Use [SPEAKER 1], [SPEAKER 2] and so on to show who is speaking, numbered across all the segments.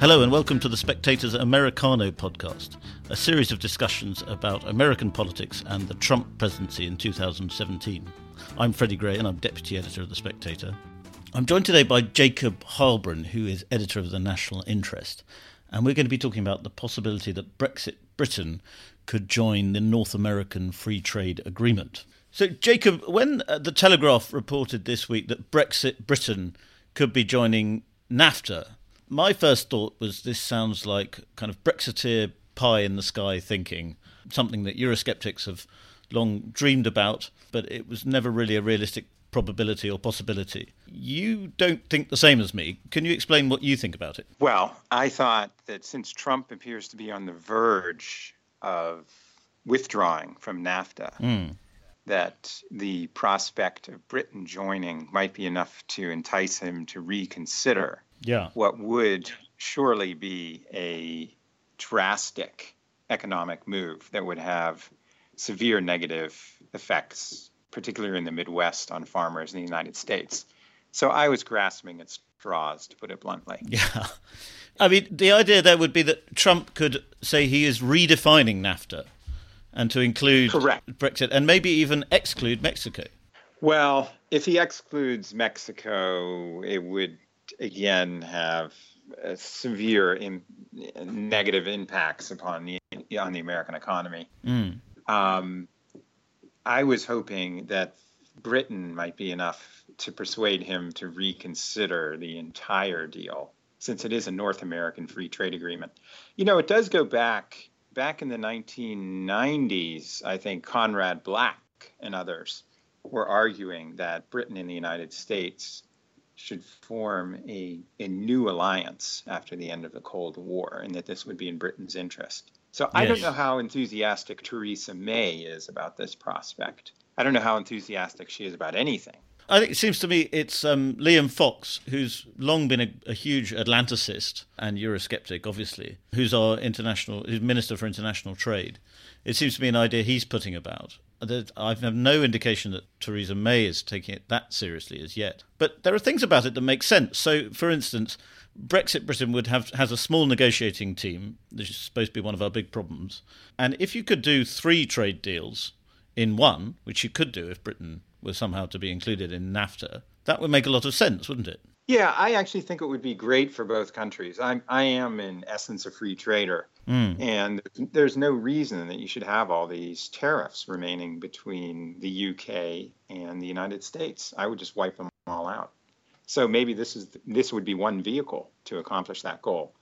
[SPEAKER 1] Hello, and welcome to the Spectator's Americano podcast, a series of discussions about American politics and the Trump presidency in 2017. I'm Freddie Gray, and I'm deputy editor of The Spectator. I'm joined today by Jacob Heilbrunn, who is editor of The National Interest, and we're going to be talking about the possibility that Brexit Britain could join the North American Free Trade Agreement. So, Jacob, when uh, the Telegraph reported this week that Brexit Britain could be joining NAFTA, my first thought was this sounds like kind of Brexiteer pie in the sky thinking, something that Eurosceptics have long dreamed about, but it was never really a realistic probability or possibility. You don't think the same as me. Can you explain what you think about it?
[SPEAKER 2] Well, I thought that since Trump appears to be on the verge of withdrawing from NAFTA, mm. that the prospect of Britain joining might be enough to entice him to reconsider
[SPEAKER 1] yeah.
[SPEAKER 2] what would surely be a drastic economic move that would have severe negative effects, particularly in the Midwest, on farmers in the United States. So I was grasping at straws, to put it bluntly.
[SPEAKER 1] Yeah. I mean, the idea there would be that Trump could say he is redefining NAFTA and to include
[SPEAKER 2] Correct.
[SPEAKER 1] Brexit and maybe even exclude Mexico.
[SPEAKER 2] Well, if he excludes Mexico, it would again have severe in, negative impacts upon the on the American economy.
[SPEAKER 1] Mm.
[SPEAKER 2] Um, I was hoping that Britain might be enough to persuade him to reconsider the entire deal, since it is a North American free trade agreement. You know, it does go back back in the 1990s. I think Conrad Black and others were arguing that Britain and the United States should form a, a new alliance after the end of the Cold War, and that this would be in Britain's interest. So yes. I don't know how enthusiastic Theresa May is about this prospect. I don't know how enthusiastic she is about anything.
[SPEAKER 1] I think it seems to me it's um, Liam Fox, who's long been a, a, huge Atlanticist and Eurosceptic, obviously, who's our international, who's Minister for International Trade. It seems to be an idea he's putting about. I've no indication that Theresa May is taking it that seriously as yet. But there are things about it that make sense. So, for instance, Brexit Britain would have has a small negotiating team, which is supposed to be one of our big problems. And if you could do three trade deals in one, which you could do if Britain were somehow to be included in NAFTA, that would make a lot of sense, wouldn't it?
[SPEAKER 2] Yeah, I actually think it would be great for both countries. I, I am, in essence, a free trader.
[SPEAKER 1] Mm.
[SPEAKER 2] And there's no reason that you should have all these tariffs remaining between the UK and the United States. I would just wipe them all out. So maybe this is this would be one vehicle to accomplish that goal.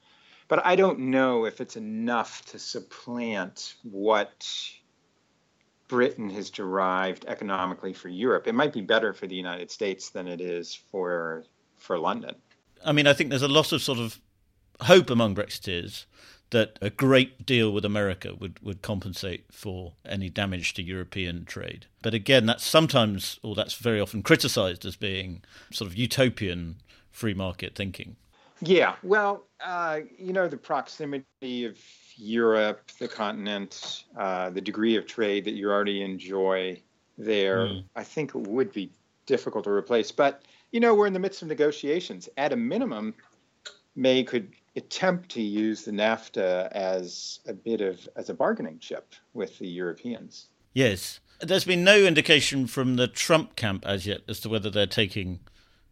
[SPEAKER 2] But I don't know if it's enough to supplant what Britain has derived economically for Europe. It might be better for the United States than it is for for London.
[SPEAKER 1] I mean, I think there's a lot of sort of hope among Brexiteers that a great deal with America would, would compensate for any damage to European trade. But again, that's sometimes, or that's very often criticised as being sort of utopian free market thinking.
[SPEAKER 2] Yeah, well, uh, you know, the proximity of Europe, the continent, uh, the degree of trade that you already enjoy there, mm. I think it would be difficult to replace. But you know, we're in the midst of negotiations. At a minimum, May could attempt to use the NAFTA as a bit of as a bargaining chip with the Europeans.
[SPEAKER 1] Yes, there's been no indication from the Trump camp as yet as to whether they're taking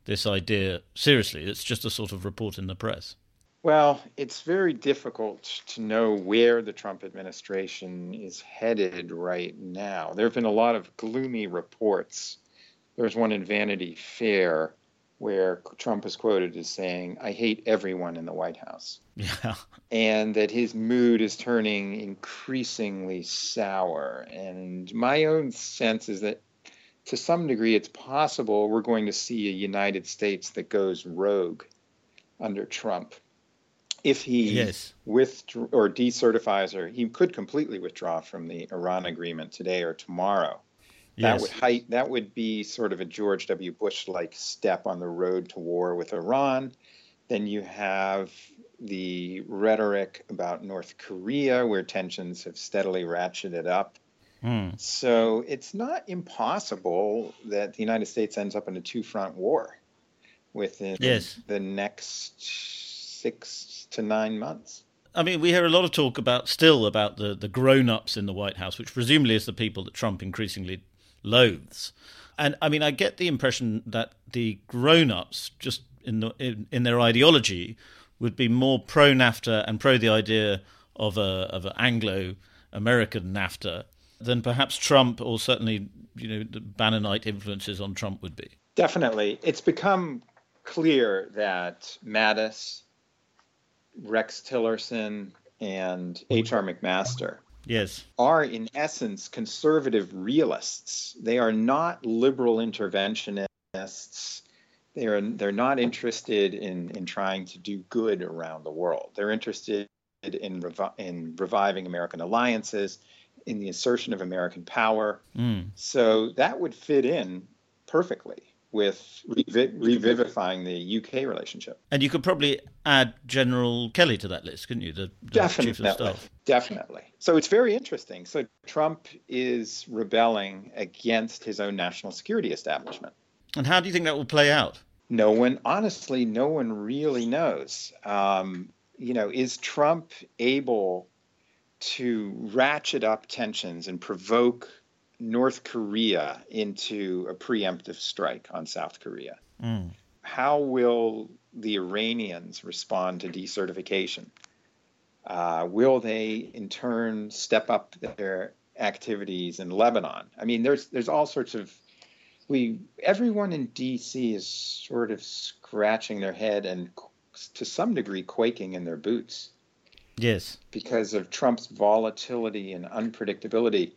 [SPEAKER 1] this idea seriously. It's just a sort of report in the press.
[SPEAKER 2] Well, it's very difficult to know where the Trump administration is headed right now. There have been a lot of gloomy reports there's one in Vanity Fair where Trump is quoted as saying, I hate everyone in the White House.
[SPEAKER 1] Yeah.
[SPEAKER 2] And that his mood is turning increasingly sour. And my own sense is that to some degree it's possible we're going to see a United States that goes rogue under Trump. If he
[SPEAKER 1] yes.
[SPEAKER 2] withdraw or decertifies or he could completely withdraw from the Iran agreement today or tomorrow that would height, that would be sort of a George W. Bush like step on the road to war with Iran. Then you have the rhetoric about North Korea, where tensions have steadily ratcheted up.
[SPEAKER 1] Mm.
[SPEAKER 2] So it's not impossible that the United States ends up in a two front war within
[SPEAKER 1] yes.
[SPEAKER 2] the next six to nine months.
[SPEAKER 1] I mean, we hear a lot of talk about still about the, the grown ups in the White House, which presumably is the people that Trump increasingly loathes. And I mean, I get the impression that the grown ups, just in, the, in, in their ideology, would be more pro NAFTA and pro the idea of a of an Anglo American NAFTA than perhaps Trump or certainly you know the Bannonite influences on Trump would be.
[SPEAKER 2] Definitely, it's become clear that Mattis, Rex Tillerson, and H.R. McMaster
[SPEAKER 1] yes
[SPEAKER 2] are in essence conservative realists. They are not liberal interventionists. They are they're not interested in in trying to do good around the world. They're interested in revi- in reviving American alliances, in the assertion of American power.
[SPEAKER 1] Mm.
[SPEAKER 2] So that would fit in perfectly with revi- revivifying the UK relationship.
[SPEAKER 1] And you could probably add General Kelly to that list, couldn't you? The, the
[SPEAKER 2] Definitely,
[SPEAKER 1] chief of staff.
[SPEAKER 2] definitely. So it's very interesting. So Trump is rebelling against his own national security establishment.
[SPEAKER 1] And how do you think that will play out?
[SPEAKER 2] No one, honestly, no one really knows. Um, you know, is Trump able to ratchet up tensions and provoke North Korea into a preemptive strike on South Korea?
[SPEAKER 1] Mm.
[SPEAKER 2] How will the Iranians respond to decertification? Uh, will they, in turn, step up their activities in Lebanon? I mean, there's there's all sorts of we everyone in D.C. is sort of scratching their head and to some degree quaking in their boots
[SPEAKER 1] Yes.
[SPEAKER 2] because of Trump's volatility and unpredictability.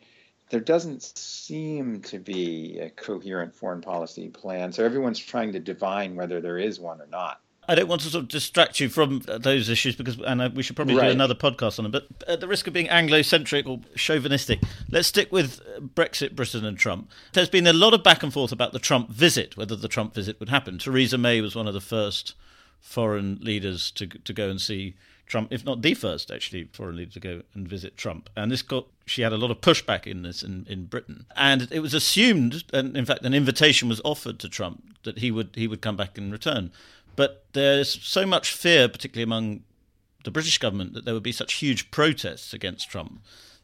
[SPEAKER 2] There doesn't seem to be a coherent foreign policy plan, so everyone's trying to divine whether there is one or not.
[SPEAKER 1] I don't want to sort of distract you from those issues because, and we should probably do another podcast on them. But at the risk of being Anglo-centric or chauvinistic, let's stick with Brexit, Britain, and Trump. There's been a lot of back and forth about the Trump visit, whether the Trump visit would happen. Theresa May was one of the first foreign leaders to to go and see Trump, if not the first actually foreign leader to go and visit Trump. And this got she had a lot of pushback in this in, in Britain, and it was assumed, and in fact, an invitation was offered to Trump that he would he would come back and return. But there's so much fear, particularly among the British government, that there would be such huge protests against Trump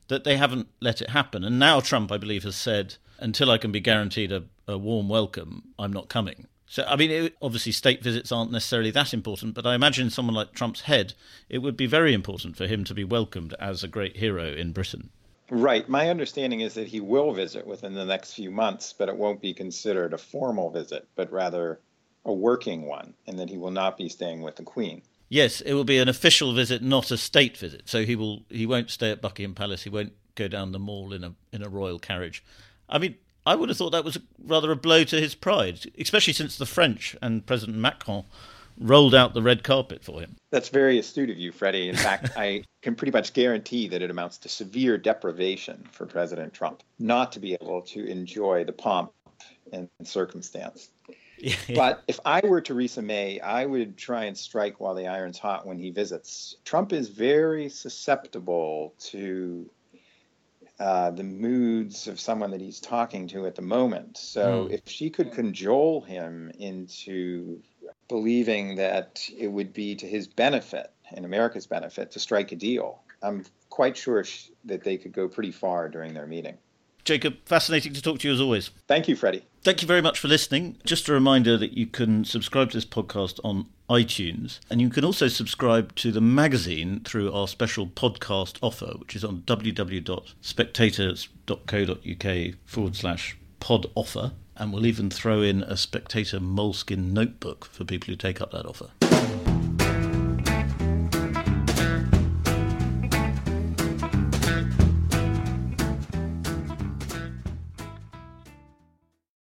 [SPEAKER 1] that they haven't let it happen. And now Trump, I believe, has said, until I can be guaranteed a, a warm welcome, I'm not coming. So, I mean, it, obviously, state visits aren't necessarily that important, but I imagine someone like Trump's head, it would be very important for him to be welcomed as a great hero in Britain.
[SPEAKER 2] Right. My understanding is that he will visit within the next few months, but it won't be considered a formal visit, but rather a working one, and that he will not be staying with the Queen.
[SPEAKER 1] Yes, it will be an official visit, not a state visit. So he will he won't stay at Buckingham Palace. He won't go down the mall in a in a royal carriage. I mean, I would have thought that was rather a blow to his pride, especially since the French and President Macron rolled out the red carpet for him.
[SPEAKER 2] That's very astute of you, Freddie. In fact, I can pretty much guarantee that it amounts to severe deprivation for President Trump not to be able to enjoy the pomp and circumstance. But if I were Theresa May, I would try and strike while the iron's hot when he visits. Trump is very susceptible to uh, the moods of someone that he's talking to at the moment. So
[SPEAKER 1] Hmm.
[SPEAKER 2] if she could cajole him into believing that it would be to his benefit and America's benefit to strike a deal, I'm quite sure sh- that they could go pretty far during their meeting.
[SPEAKER 1] Jacob, fascinating to talk to you as always.
[SPEAKER 2] Thank you, Freddie.
[SPEAKER 1] Thank you very much for listening. Just a reminder that you can subscribe to this podcast on iTunes, and you can also subscribe to the magazine through our special podcast offer, which is on www.spectators.co.uk forward slash pod offer. And we'll even throw in a Spectator Moleskine notebook for people who take up that offer.